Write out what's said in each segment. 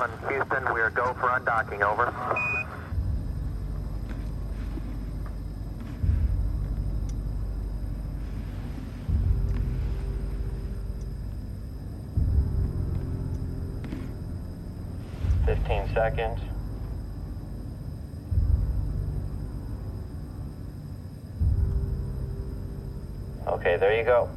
11, Houston, we are go for undocking, over. Fifteen seconds. Okay, there you go.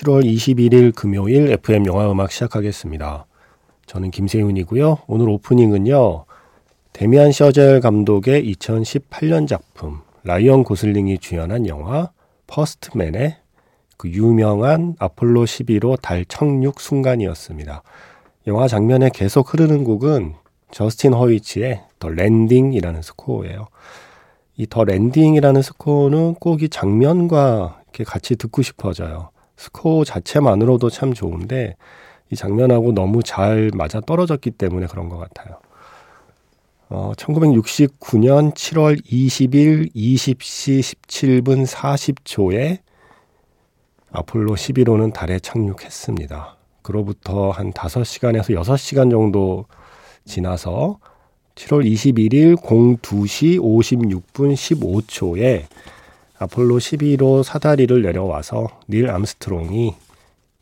(7월 21일) 금요일 FM 영화 음악 시작하겠습니다. 저는 김세윤이고요. 오늘 오프닝은요. 데미안 셔젤 감독의 2018년 작품 라이언 고슬링이 주연한 영화 First Man의 그 유명한 아폴로 11호 달 착륙 순간이었습니다. 영화 장면에 계속 흐르는 곡은 저스틴 허위치의 The Landing이라는 스코어예요. 이 The Landing이라는 스코어는 꼭 이 장면과 이렇게 같이 듣고 싶어져요. 스코어 자체만으로도 참 좋은데 이 장면하고 너무 잘 맞아 떨어졌기 때문에 그런 것 같아요. 어, 1969년 7월 20일 20시 17분 40초에 아폴로 11호는 달에 착륙했습니다. 그로부터 한 5시간에서 6시간 정도 지나서 7월 21일 02시 56분 15초에 아폴로 11호 사다리를 내려와서 닐 암스트롱이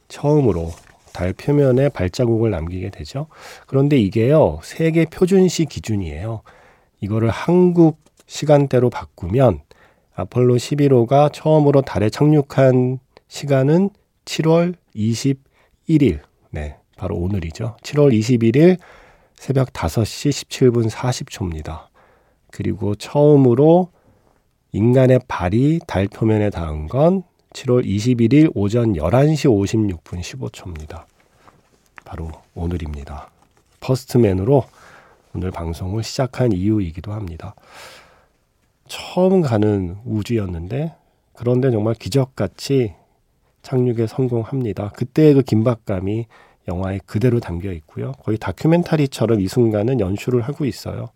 처음으로 달 표면에 발자국을 남기게 되죠. 그런데 이게요, 세계 표준시 기준이에요. 이거를 한국 시간대로 바꾸면 아폴로 11호가 처음으로 달에 착륙한 시간은 7월 21일. 네, 바로 오늘이죠. 7월 21일 새벽 5시 17분 40초입니다. 그리고 처음으로 인간의 발이 달 표면에 닿은 건 7월 21일 오전 11시 56분 15초입니다. 바로 오늘입니다. 퍼스트맨으로 오늘 방송을 시작한 이유이기도 합니다. 처음 가는 우주였는데 그런데 정말 기적같이 착륙에 성공합니다. 그때의 그 긴박감이 영화에 그대로 담겨 있고요. 거의 다큐멘터리처럼 이 순간은 연출을 하고 있어요.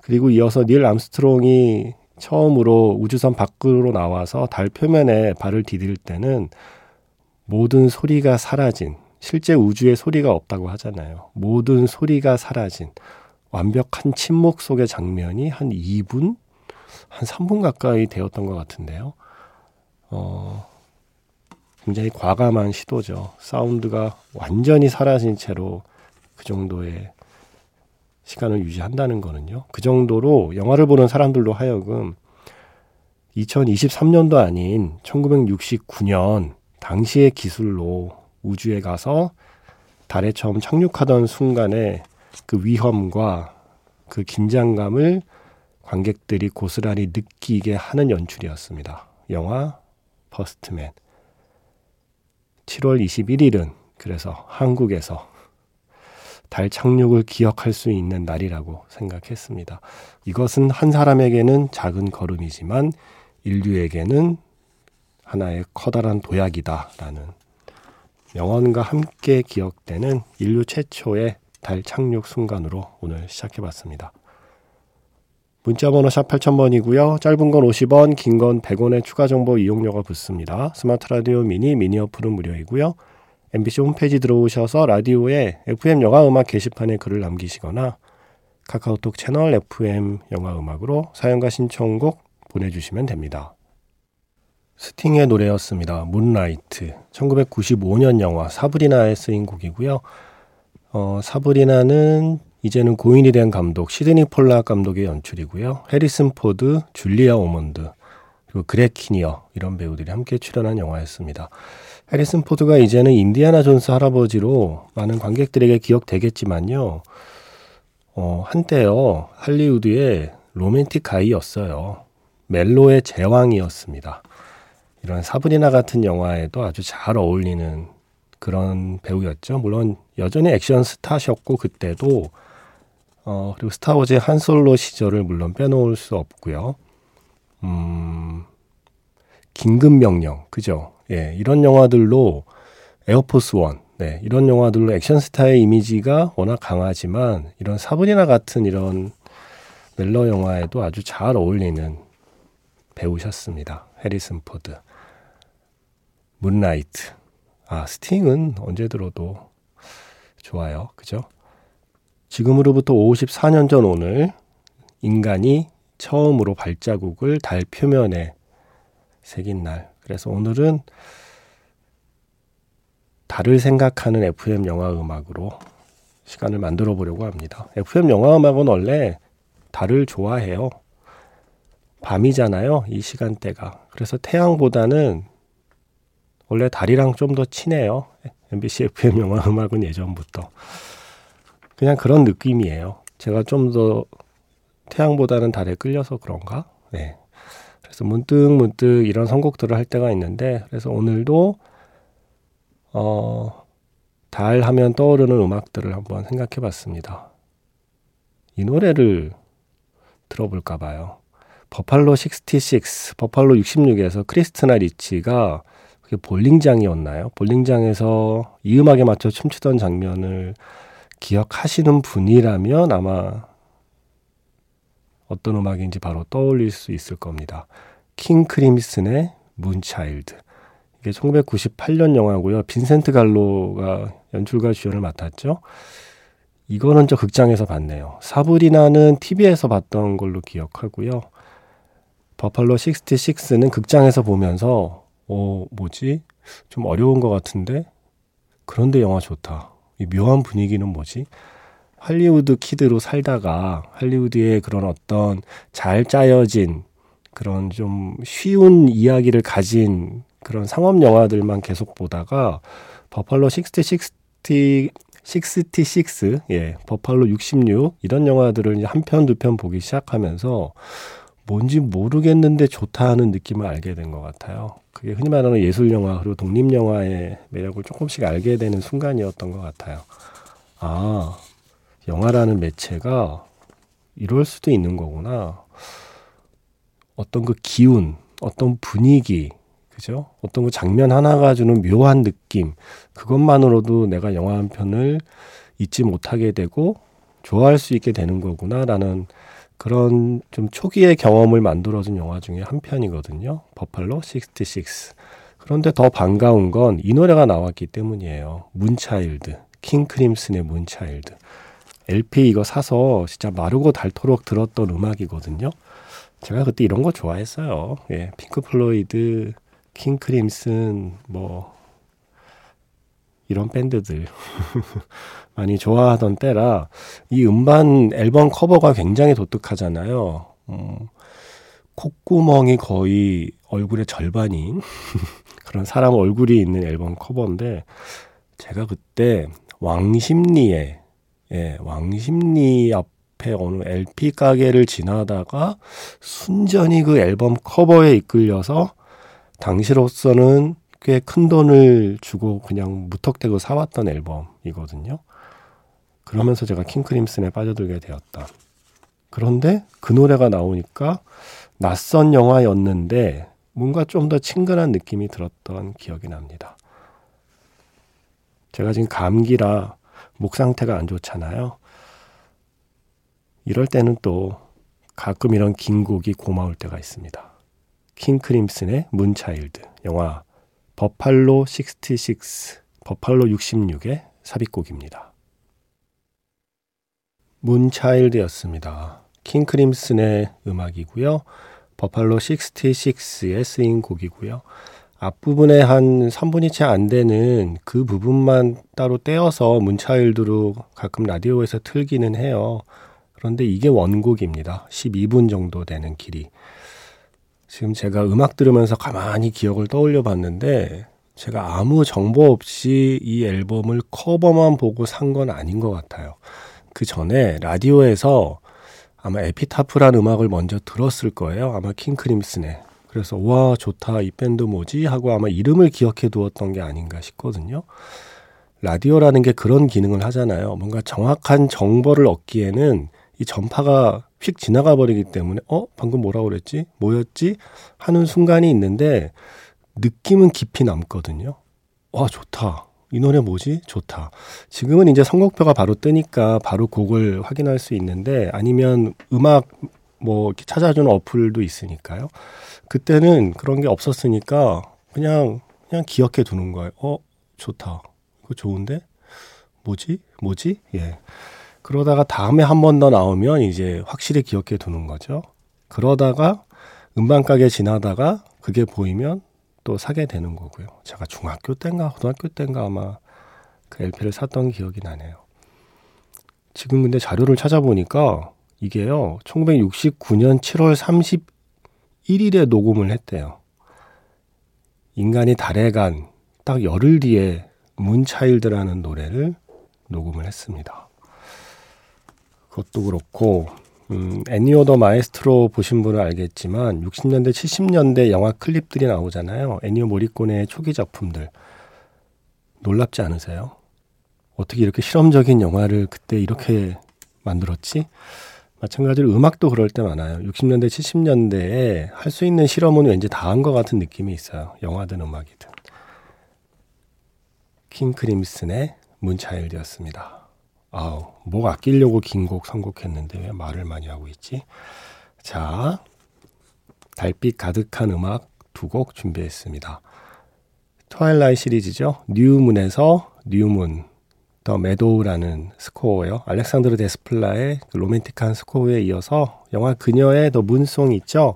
그리고 이어서 닐 암스트롱이 처음으로 우주선 밖으로 나와서 달 표면에 발을 디딜 때는 모든 소리가 사라진 실제 우주에 소리가 없다고 하잖아요. 모든 소리가 사라진 완벽한 침묵 속의 장면이 한 2분, 한 3분 가까이 되었던 것 같은데요. 어, 굉장히 과감한 시도죠. 사운드가 완전히 사라진 채로 그 정도의 시간을 유지한다는 거는요. 그 정도로 영화를 보는 사람들로 하여금 2023년도 아닌 1969년 당시의 기술로 우주에 가서 달에 처음 착륙하던 순간에 그 위험과 그 긴장감을 관객들이 고스란히 느끼게 하는 연출이었습니다. 영화 First Man. 7월 21일은 그래서 한국에서 달 착륙을 기억할 수 있는 날이라고 생각했습니다. 이것은 한 사람에게는 작은 걸음이지만 인류에게는 하나의 커다란 도약이다라는 영원과 함께 기억되는 인류 최초의 달 착륙 순간으로 오늘 시작해 봤습니다. 문자 번호 샵 8000번이고요. 짧은 건 50원, 긴 건 100원의 추가 정보 이용료가 붙습니다. 스마트 라디오 미니, 미니 어플은 무료이고요. MBC 홈페이지 들어오셔서 라디오에 FM 영화 음악 게시판에 글을 남기시거나 카카오톡 채널 FM 영화 음악으로 사연과 신청곡 보내주시면 됩니다. 스팅의 노래였습니다. Moonlight. 1995년 영화 사브리나에 쓰인 곡이고요. 어, 사브리나는 이제는 고인이 된 감독 시드니 폴락 감독의 연출이고요. 해리슨 포드, 줄리아 오몬드, 그리고 그렉 키니어 이런 배우들이 함께 출연한 영화였습니다. 해리슨 포드가 이제는 인디아나 존스 할아버지로 많은 관객들에게 기억되겠지만요. 어, 한때요. 할리우드의 romantic guy였어요. 멜로의 제왕이었습니다. 이런 사브리나 같은 영화에도 아주 잘 어울리는 그런 배우였죠. 물론 여전히 액션 스타셨고 그때도 어 그리고 스타워즈의 한솔로 시절을 물론 빼놓을 수 없고요. 음 긴급 명령 그죠? 예 이런 영화들로 Air Force One 네, 이런 영화들로 액션 스타의 이미지가 워낙 강하지만 이런 사브리나 같은 이런 멜로 영화에도 아주 잘 어울리는 배우셨습니다. 해리슨 포드. Moonlight. 아, 스팅은 언제 들어도 좋아요. 그죠? 지금으로부터 54년 전 오늘 인간이 처음으로 발자국을 달 표면에 새긴 날. 그래서 오늘은 달을 생각하는 FM 영화 음악으로 시간을 만들어 보려고 합니다. FM 영화 음악은 원래 달을 좋아해요. 밤이잖아요. 이 시간대가. 그래서 태양보다는 원래 달이랑 좀 더 친해요. MBC FM 영화 음악은 예전부터. 그냥 그런 느낌이에요. 제가 좀 더 태양보다는 달에 끌려서 그런가? 네. 그래서 문득 문득 이런 선곡들을 할 때가 있는데, 그래서 오늘도, 어, 달 하면 떠오르는 음악들을 한번 생각해 봤습니다. 이 노래를 들어볼까 봐요. 버팔로 66, 버팔로 66에서 크리스트나 리치가 그게 볼링장이었나요? 볼링장에서 이 음악에 맞춰 춤추던 장면을 기억하시는 분이라면 아마 어떤 음악인지 바로 떠올릴 수 있을 겁니다. 킹 크림슨의 문차일드. 이게 1998년 영화고요. 빈센트 갈로가 연출가 주연을 맡았죠. 이거는 저 극장에서 봤네요. 사브리나는 TV에서 봤던 걸로 기억하고요. 버팔로 66는 극장에서 보면서 어 뭐지 좀 어려운 것 같은데 그런데 영화 좋다. 이 묘한 분위기는 뭐지? 할리우드 키드로 살다가 할리우드의 그런 어떤 잘 짜여진 그런 좀 쉬운 이야기를 가진 그런 상업 영화들만 계속 보다가 버팔로 66, 66, 예, 버팔로 66 이런 영화들을 한 편, 두 편 보기 시작하면서 뭔지 모르겠는데 좋다 하는 느낌을 알게 된 것 같아요. 그게 흔히 말하는 예술 영화 그리고 독립 영화의 매력을 조금씩 알게 되는 순간이었던 것 같아요. 아, 영화라는 매체가 이럴 수도 있는 거구나. 어떤 그 기운, 어떤 분위기, 그죠? 어떤 그 장면 하나가 주는 묘한 느낌, 그것만으로도 내가 영화 한 편을 잊지 못하게 되고 좋아할 수 있게 되는 거구나라는 그런 좀 초기의 경험을 만들어준 영화 중에 한 편이거든요. 버팔로 66. 그런데 더 반가운 건 이 노래가 나왔기 때문이에요. 문차일드. 킹 크림슨의 문차일드. LP 이거 사서 진짜 마르고 닳도록 들었던 음악이거든요. 제가 그때 이런 거 좋아했어요. 예, 핑크 플로이드, 킹 크림슨, 뭐, 이런 밴드들. 많이 좋아하던 때라 이 음반 앨범 커버가 굉장히 독특하잖아요. 음, 콧구멍이 거의 얼굴의 절반인 그런 사람 얼굴이 있는 앨범 커버인데 제가 그때 왕십리에 예, 왕십리 앞에 어느 LP 가게를 지나다가 순전히 그 앨범 커버에 이끌려서 당시로서는 꽤 큰 돈을 주고 그냥 무턱대고 사왔던 앨범이거든요. 그러면서 제가 킹크림슨에 빠져들게 되었다. 그런데 그 노래가 나오니까 낯선 영화였는데 뭔가 좀 더 친근한 느낌이 들었던 기억이 납니다. 제가 지금 감기라 목 상태가 안 좋잖아요. 이럴 때는 또 가끔 이런 긴 곡이 고마울 때가 있습니다. 킹 크림슨의 문차일드 영화 버팔로 66 버팔로 66의 삽입곡입니다. 문차일드였습니다. 킹 크림슨의 음악이고요. 버팔로 66에 쓰인 곡이고요. 앞부분에 한 3분이 채 안 되는 그 부분만 따로 떼어서 문차일드로 가끔 라디오에서 틀기는 해요. 그런데 이게 원곡입니다. 12분 정도 되는 길이. 지금 제가 음악 들으면서 가만히 기억을 떠올려 봤는데 제가 아무 정보 없이 이 앨범을 커버만 보고 산 건 아닌 것 같아요. 그 전에 라디오에서 아마 에피타프란 음악을 먼저 들었을 거예요. 아마 킹크림슨의. 그래서 와 좋다 이 밴드 뭐지 하고 아마 이름을 기억해 두었던 게 아닌가 싶거든요. 라디오라는 게 그런 기능을 하잖아요. 뭔가 정확한 정보를 얻기에는 이 전파가 휙 지나가 버리기 때문에 어 방금 뭐라고 그랬지 뭐였지 하는 순간이 있는데 느낌은 깊이 남거든요. 와 좋다 이 노래 뭐지? 좋다. 지금은 이제 선곡표가 바로 뜨니까 바로 곡을 확인할 수 있는데 아니면 음악 뭐 이렇게 찾아주는 어플도 있으니까요. 그때는 그런 게 없었으니까 그냥 그냥 기억해 두는 거예요. 어, 좋다. 그거 좋은데? 뭐지? 뭐지? 예. 그러다가 다음에 한 번 더 나오면 이제 확실히 기억해 두는 거죠. 그러다가 음반 가게 지나다가 그게 보이면 또 사게 되는 거고요. 제가 중학교 때인가 고등학교 때인가 아마 그 LP를 샀던 기억이 나네요. 지금 근데 자료를 찾아보니까 이게요. 1969년 7월 31일에 녹음을 했대요. 인간이 달에 간 딱 열흘 뒤에 문차일드라는 노래를 녹음을 했습니다. 그것도 그렇고 음, 애니오 더 마에스트로 보신 분은 알겠지만 60년대 70년대 영화 클립들이 나오잖아요. 애니오 모리코네의 초기 작품들 놀랍지 않으세요? 어떻게 이렇게 실험적인 영화를 그때 이렇게 만들었지? 마찬가지로 음악도 그럴 때 많아요. 60년대, 70년대에 할 수 있는 실험은 왠지 다 한 것 같은 느낌이 있어요. 영화든 음악이든. 킹 크림슨의 문차일드였습니다. 아우, 목 아끼려고 긴 곡 선곡했는데 왜 말을 많이 하고 있지? 자, 달빛 가득한 음악 두 곡 준비했습니다. Twilight 시리즈죠. 뉴문에서 뉴문, 더 메도우라는 스코어요. 알렉산드르 데스플라의 그 로맨틱한 스코어에 이어서 영화 그녀의 The Moon Song 있죠.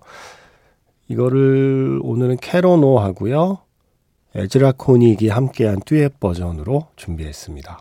이거를 오늘은 카렌 오 하고요. 에즈라 코닉이 함께한 듀엣 버전으로 준비했습니다.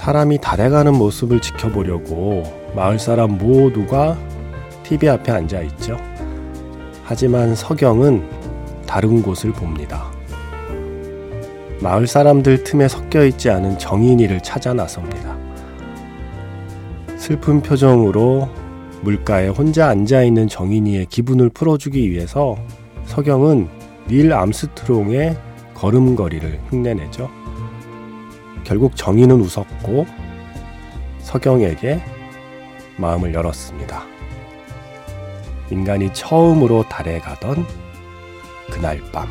사람이 달에 가는 모습을 지켜보려고 마을 사람 모두가 TV 앞에 앉아 있죠. 하지만 서경은 다른 곳을 봅니다. 마을 사람들 틈에 섞여 있지 않은 정인이를 찾아 나섭니다. 슬픈 표정으로 물가에 혼자 앉아 있는 정인이의 기분을 풀어주기 위해서 서경은 닐 암스트롱의 걸음걸이를 흉내내죠. 결국 정의는 웃었고 서경에게 마음을 열었습니다. 인간이 처음으로 달에 가던 그날 밤.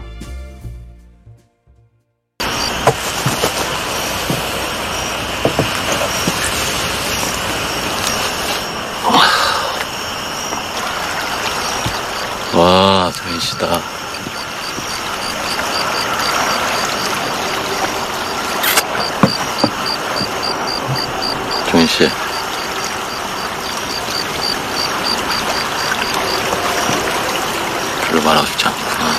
와, 전시다. 씨. 별로 말하고 싶지 않구나.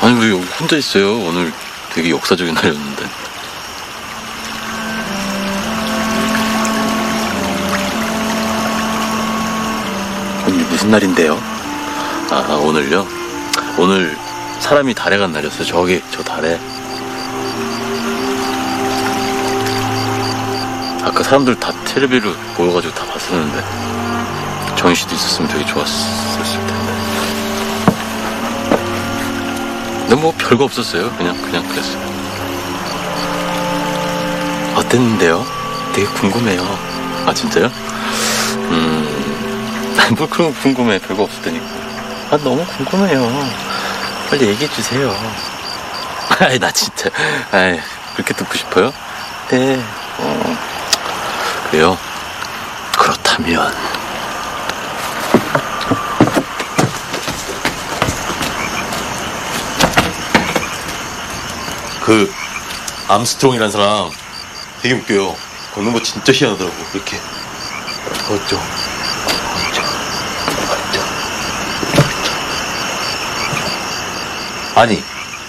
아니, 왜 여기 혼자 있어요? 오늘 되게 역사적인 날이었는데. 오늘 무슨 날인데요? 아, 오늘요? 오늘 사람이 간 날이었어요. 저기, 저 달에. 아까 사람들 다 텔레비로 모여가지고 다 봤었는데. 정희 씨도 있었으면 되게 좋았을 텐데. 근데 뭐 별거 없었어요. 그냥, 그냥 그랬어요. 어땠는데요? 되게 궁금해요. 아, 진짜요? 음, 뭘 그런 거 궁금해. 별거 없을 테니까. 아, 너무 궁금해요. 빨리 얘기해 주세요. 아이, 나 진짜. 아이, 그렇게 듣고 싶어요? 네, 어, 그래요? 그렇다면. 그, 암스트롱이라는 사람 되게 웃겨요. 걷는 거 진짜 희한하더라고. 이렇게. 어쩌. 어쩌. 어쩌. 아니,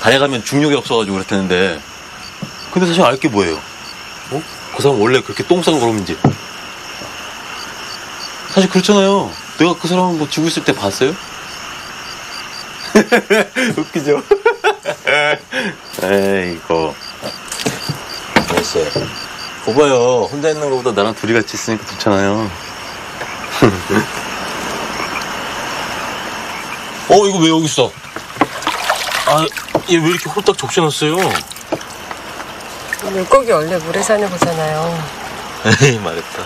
달에 가면 중력이 없어가지고 그랬다는데. 근데 사실 알 게 뭐예요? 어? 그 사람 원래 그렇게 똥 싸고 이제. 사실 그렇잖아요. 내가 그 사람을 뭐 지구 있을 때 봤어요? 웃기죠? 에이, 이거. 알았어요. 거봐요. 혼자 있는 것보다 나랑 둘이 같이 있으니까 좋잖아요. 어, 이거 왜 여기 있어? 아, 얘 왜 이렇게 홀딱 접시놨어요? 물고기 원래 물에 사는 거잖아요. 에이, 말했다.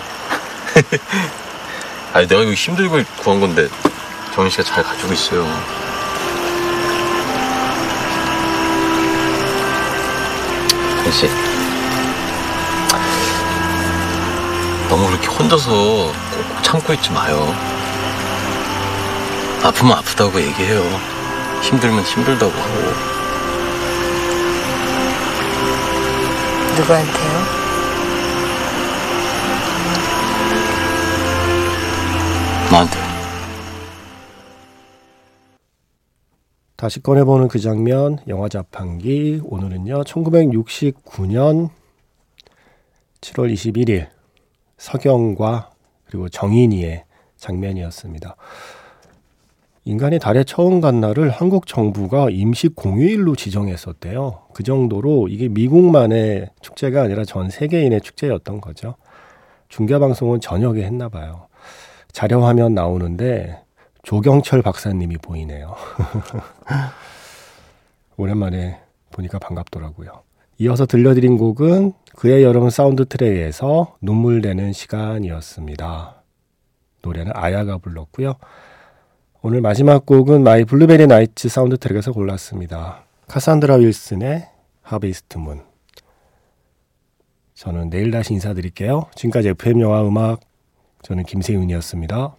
아니, 내가 이거 힘들고 구한 건데, 정인 씨가 잘 가지고 있어요. 정인 씨. 너무 그렇게 혼자서 꼭 참고 있지 마요. 아프면 아프다고 얘기해요. 힘들면 힘들다고 하고. 누구한테요? 나한테. 다시 꺼내보는 그 장면, 영화 자판기. 오늘은요, 1969년 7월 21일, 서경과 그리고 정인이의 장면이었습니다. 인간이 달에 처음 간 날을 한국 정부가 임시 공휴일로 지정했었대요. 그 정도로 이게 미국만의 축제가 아니라 전 세계인의 축제였던 거죠. 중계방송은 저녁에 했나 봐요. 자료 화면 나오는데 조경철 박사님이 보이네요. 오랜만에 보니까 반갑더라고요. 이어서 들려드린 곡은 그의 여름 사운드 트랙에서 눈물 내는 시간이었습니다. 노래는 아야가 불렀고요. 오늘 마지막 곡은 My Blueberry Nights 사운드 트랙에서 골랐습니다. 카산드라 윌슨의 하비스트 문. 저는 내일 다시 인사드릴게요. 지금까지 FM 영화 음악 저는 김세윤이었습니다.